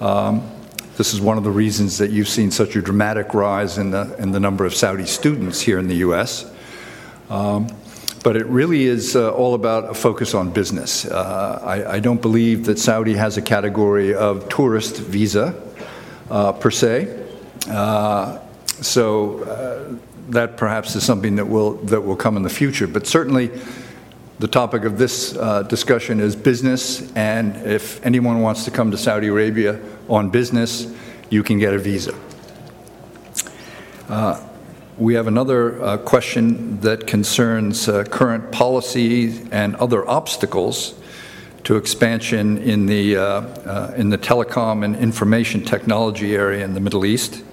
Um, this is one of the reasons that you've seen such a dramatic rise in the, in the number of Saudi students here in the U.S. But it really is uh, all about a focus on business. Uh, I, I, don't believe that Saudi has a category of tourist visa uh, per se. Uh, so uh, that perhaps is something that will that will come in the future. But certainly, the topic of this uh, discussion is business, and if anyone wants to come to Saudi Arabia on business, you can get a visa. We have another uh, question that concerns uh, current policy and other obstacles to expansion in the, uh, uh in the telecom and information technology area in the Middle East.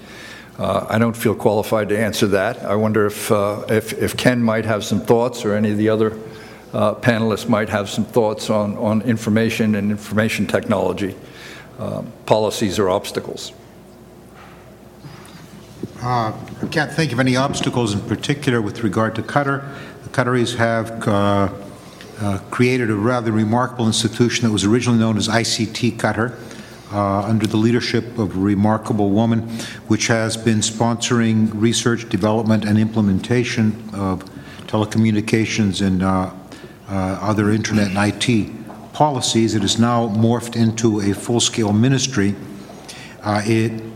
Uh, I don't feel qualified to answer that. I wonder if, uh, if, if, Ken might have some thoughts or any of the other panelists might have some thoughts on, on information and information technology policies or obstacles. Uh, I can't think of any obstacles in particular with regard to Qatar. The Qataris have uh, uh, created a rather remarkable institution that was originally known as ICT Qatar. Uh, under the leadership of a remarkable woman, which has been sponsoring research, development, and implementation of telecommunications and uh, uh, other internet and IT policies. It has now morphed into a full scale ministry. it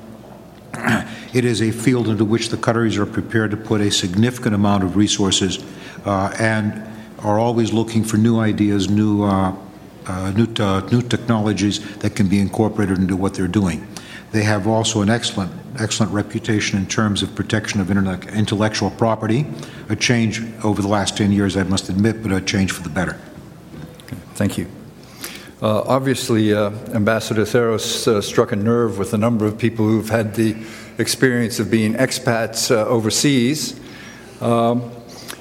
it is a field into which the Qataris are prepared to put a significant amount of resources uh, and are always looking for new ideas, new, uh, uh, new, new technologies that can be incorporated into what they're doing. They have also an excellent, excellent reputation in terms of protection of intellectual property, a change over the last 10 years, I must admit, but a change for the better. Okay, thank you. Uh, obviously, uh, Ambassador Theros uh, struck a nerve with a number of people who've had the experience of being expats uh, overseas. Um,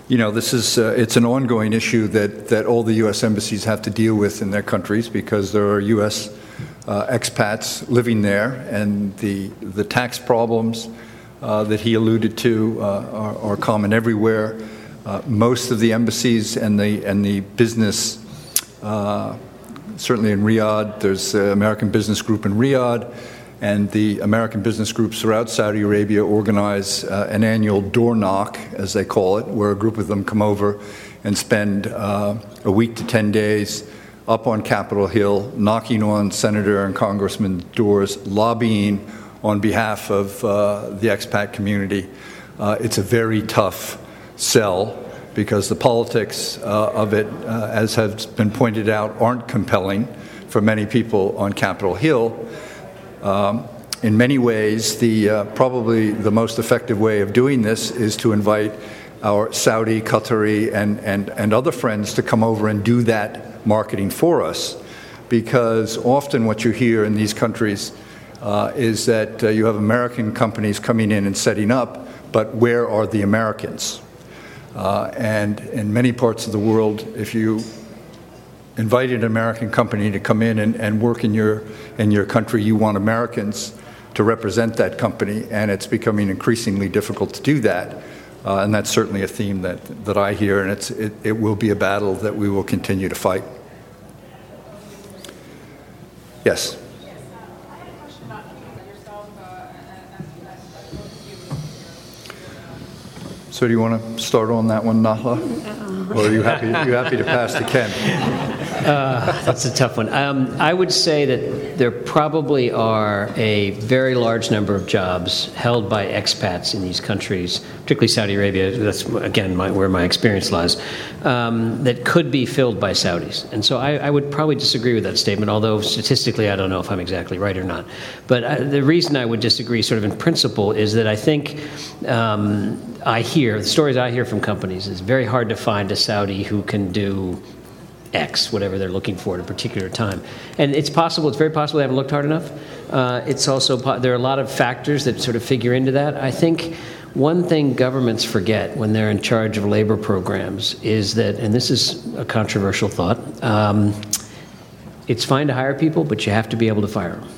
you know, this is, uh, it's an ongoing issue that, that all the U.S. embassies have to deal with in their countries because there are U.S. Uh, expats living there, and the, the tax problems that he alluded to are, are, common everywhere. Most of the embassies and the, and the business, uh, certainly in Riyadh, there's the American Business Group in Riyadh, and the American business groups throughout Saudi Arabia organize uh, an annual door knock, as they call it, where a group of them come over and spend uh, a week to 10 days up on Capitol Hill, knocking on senator and congressman doors, lobbying on behalf of uh, the expat community. Uh, it's a very tough sell because the politics uh, of it, uh, as has been pointed out, aren't compelling for many people on Capitol Hill. Um, in many ways, the, uh, probably the most effective way of doing this is to invite our Saudi, Qatari, and, and, and other friends to come over and do that marketing for us. Because often what you hear in these countries uh, is that uh, you have American companies coming in and setting up, but where are the Americans? Uh, and in many parts of the world, if you invite an American company to come in and, and work in your, in your country, you want Americans to represent that company, and it's becoming increasingly difficult to do that. Uh, and that's certainly a theme that, that I hear, and it's, it, it will be a battle that we will continue to fight. Yes. So do you want to start on that one, Nahla? Or are you happy, you happy to pass to Ken? Uh, that's a tough one. Um, I would say that there probably are a very large number of jobs held by expats in these countries, particularly Saudi Arabia. That's again my, where my experience lies. Um, that could be filled by Saudis, and so I, I, would probably disagree with that statement. Although statistically, I don't know if I'm exactly right or not. But I, the reason I would disagree, sort of in principle, is that I think um, I hear the stories I hear from companies. It's very hard to find a Saudi who can do X, whatever they're looking for at a particular time. And it's possible, it's very possible they haven't looked hard enough. Uh, it's also, there are a lot of factors that sort of figure into that. I think one thing governments forget when they're in charge of labor programs is that, and this is a controversial thought, um, it's fine to hire people, but you have to be able to fire them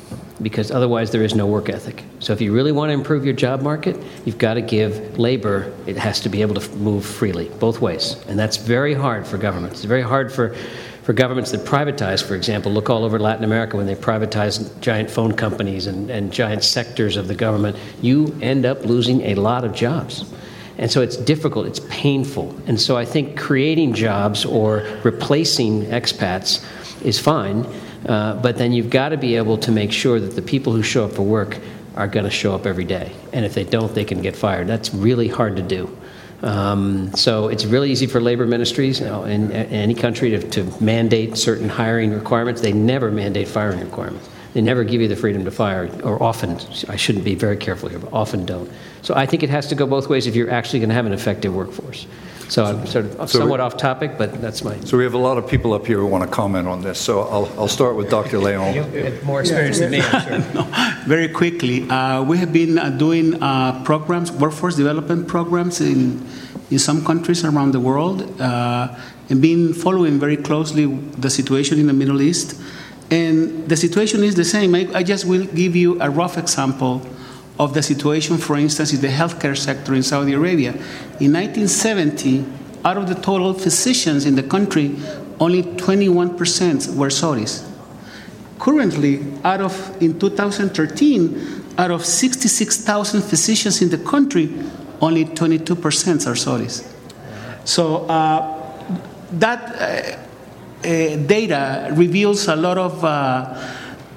because otherwise there is no work ethic. So if you really want to improve your job market, you've got to give labor, it has to be able to move freely, both ways. And that's very hard for governments. It's very hard for, for governments that privatize, for example. Look all over Latin America when they privatize giant phone companies and, and giant sectors of the government. You end up losing a lot of jobs. And so it's difficult, it's painful. And so I think creating jobs or replacing expats is fine uh, but then you've got to be able to make sure that the people who show up for work are going to show up every day. And if they don't, they can get fired. That's really hard to do. Um, so it's really easy for labor ministries you know, in, in, any country to, to mandate certain hiring requirements. They never mandate firing requirements. They never give you the freedom to fire, or often, I shouldn't be very careful here, but often don't. So I think it has to go both ways if you're actually going to have an effective workforce. So I'm sort of So somewhat we- off topic, but that's my. So we have a lot of people up here who want to comment on this, so I'll, I'll start with Dr. Leon. have more experience than me, I'm. Very quickly, uh, we have been uh, doing uh, programs, workforce development programs in, in some countries around the world, uh, and been following very closely the situation in the Middle East. And the situation is the same. I, I just will give you a rough example of the situation, for instance, in the healthcare sector in Saudi Arabia. In 1970, out of the total physicians in the country, only 21% were Saudis. Currently, out of in 2013, out of 66,000 physicians in the country, only 22% are Saudis. So uh, that uh, uh, data reveals a lot of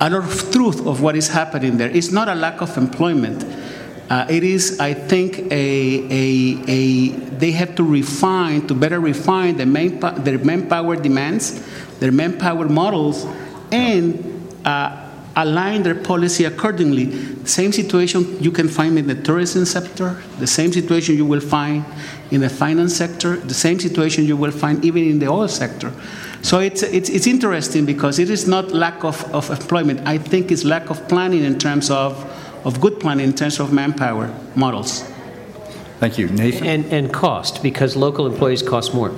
a lot of truth of what is happening there. It's not a lack of employment. Uh, it is, I think, a, a, a, they have to refine, to better refine the main, their manpower demands, their manpower models, and uh, align their policy accordingly. Same situation you can find in the tourism sector, the same situation you will find in the finance sector, the same situation you will find even in the oil sector. So it's, it's, it's interesting because it is not lack of, of employment. I think it's lack of planning in terms of, of good planning in terms of manpower models. Thank you. Nathan? And, and cost, because local employees cost more.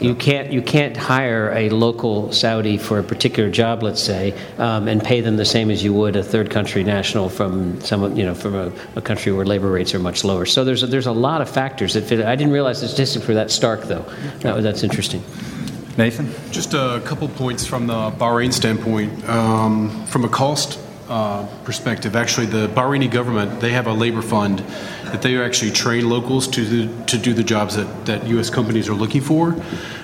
You can't, you can't hire a local Saudi for a particular job, let's say, um, and pay them the same as you would a third country national from some, you know, from a, a country where labor rates are much lower. So there's a, there's a lot of factors that fit. I didn't realize the statistics were that stark, though. That, that's interesting. Nathan? Just a couple points from the Bahrain standpoint. Um, from a cost uh, perspective, actually, the Bahraini government they have a labor fund that they actually train locals to do, to do the jobs that, that U.S. companies are looking for,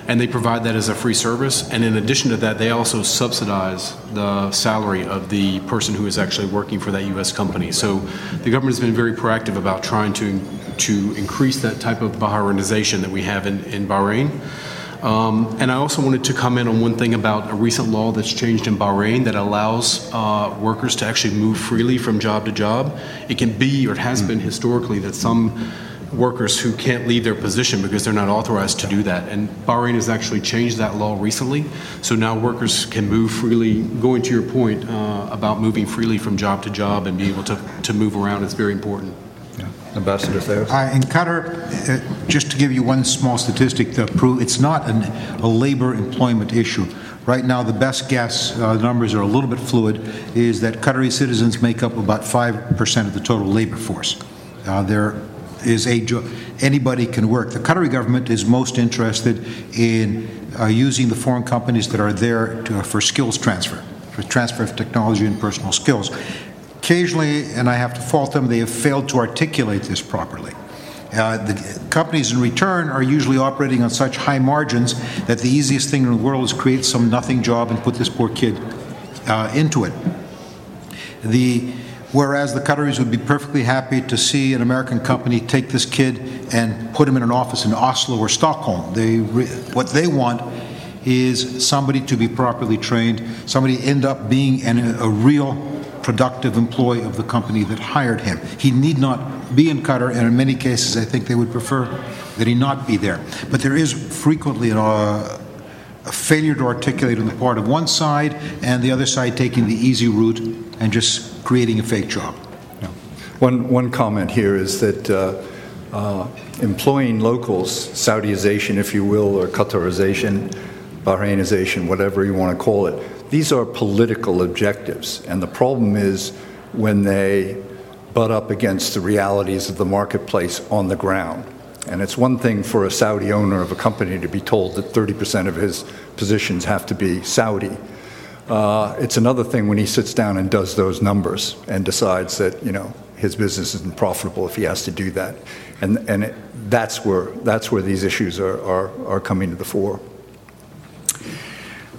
and they provide that as a free service. And in addition to that, they also subsidize the salary of the person who is actually working for that U.S. company. So the government has been very proactive about trying to to increase that type of Bahrainization that we have in, in Bahrain. Um, and I also wanted to comment on one thing about a recent law that's changed in Bahrain that allows uh, workers to actually move freely from job to job. It can be, or it has been historically, that some workers who can't leave their position because they're not authorized to do that. And Bahrain has actually changed that law recently. So now workers can move freely. Going to your point uh, about moving freely from job to job and be able to, to move around is very important. Ambassador Theros? Uh, In Qatar, uh, just to give you one small statistic to prove, it's not an- a labor employment issue. Right now, the best guess, uh, the numbers are a little bit fluid, is that Qatari citizens make up about 5% of the total labor force. Uh, There is a, jo- anybody can work. The Qatari government is most interested in uh, using the foreign companies that are there to- for skills transfer, for transfer of technology and personal skills. Occasionally, and I have to fault them, they have failed to articulate this properly. Uh, The companies in return are usually operating on such high margins that the easiest thing in the world is create some nothing job and put this poor kid uh, into it. The, whereas the Qataris would be perfectly happy to see an American company take this kid and put him in an office in Oslo or Stockholm. They, re- what they want is somebody to be properly trained, somebody end up being an, a real productive employee of the company that hired him. He need not be in Qatar, and in many cases, I think they would prefer that he not be there. But there is frequently an, uh, a failure to articulate on the part of one side, and the other side taking the easy route and just creating a fake job. One, one comment here is that uh, uh, employing locals, Saudiization, if you will, or Qatarization, Bahrainization, whatever you want to call it, these are political objectives. And the problem is when they butt up against the realities of the marketplace on the ground. And it's one thing for a Saudi owner of a company to be told that 30% of his positions have to be Saudi. Uh, it's another thing when he sits down and does those numbers and decides that you know his business isn't profitable if he has to do that, and and it, that's where that's where these issues are are, are coming to the fore.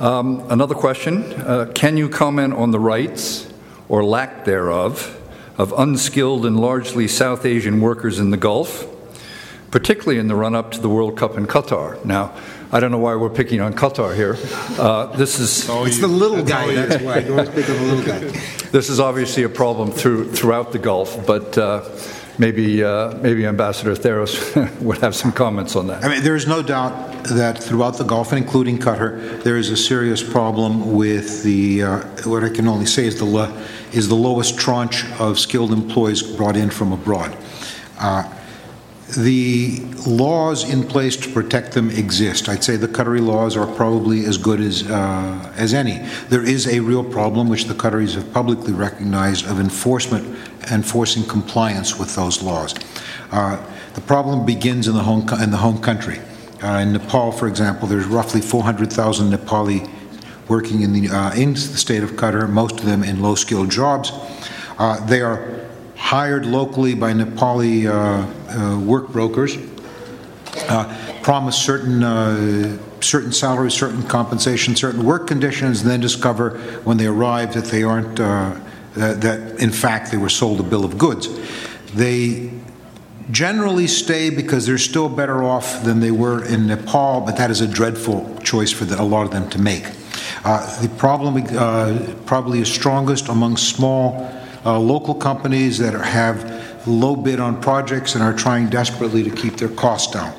Um, another question: uh, Can you comment on the rights or lack thereof of unskilled and largely South Asian workers in the Gulf? particularly in the run up to the World Cup in Qatar. Now, I don't know why we're picking on Qatar here. Uh, this is It's the little guy, that's why. You want to speak of the little guy. this is obviously a problem through, throughout the Gulf, but uh, maybe uh, maybe Ambassador Theros would have some comments on that. I mean, there is no doubt that throughout the Gulf, and including Qatar, there is a serious problem with the, uh, what I can only say is the, lo- is the lowest tranche of skilled employees brought in from abroad. Uh, The laws in place to protect them exist. I'd say the Qatari laws are probably as good as, uh, as any. There is a real problem, which the Qataris have publicly recognized, of enforcement, enforcing compliance with those laws. Uh, The problem begins in the home, in the home country. Uh, In Nepal, for example, there's roughly 400,000 Nepali working in the, uh, in the state of Qatar, most of them in low-skilled jobs. Uh, They are hired locally by Nepali work brokers, uh, promise certain, uh, certain salaries, certain compensation, certain work conditions, and then discover when they arrive that they aren't, uh, that, that in fact they were sold a bill of goods. They generally stay because they're still better off than they were in Nepal, but that is a dreadful choice for the, a lot of them to make. Uh, the problem uh, probably is strongest among small uh, local companies that are, have low bid on projects and are trying desperately to keep their costs down.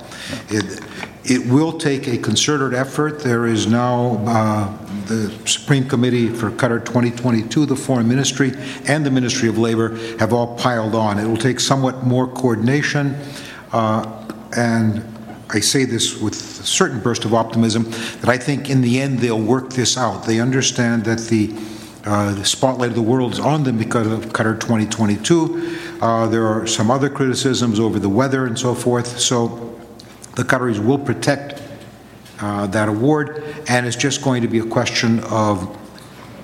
It, it will take a concerted effort. There is now uh, the Supreme Committee for Qatar 2022, the Foreign Ministry, and the Ministry of Labor have all piled on. It will take somewhat more coordination. uh, and I say this with a certain burst of optimism, that I think in the end they'll work this out. They understand that the, uh, the spotlight of the world is on them because of Qatar 2022. Uh, there are some other criticisms over the weather and so forth. So the Qataris will protect uh, that award, and it's just going to be a question of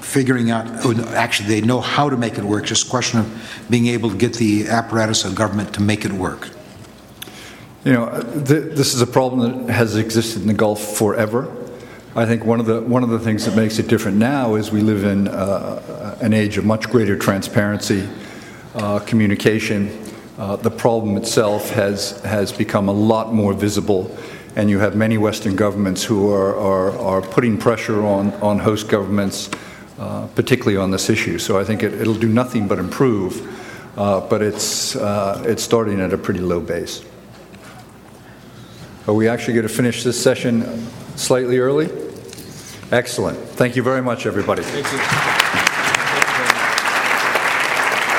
figuring out, actually, they know how to make it work, just a question of being able to get the apparatus of government to make it work. You know, th- this is a problem that has existed in the Gulf forever. I think one of the one of the things that makes it different now is we live in uh, an age of much greater transparency, uh, communication. Uh, the problem itself has has become a lot more visible, and you have many Western governments who are are, are putting pressure on on host governments, uh, particularly on this issue. So I think it, it'll do nothing but improve, uh, but it's uh, it's starting at a pretty low base. Are we actually going to finish this session slightly early? Excellent. Thank you very much, everybody.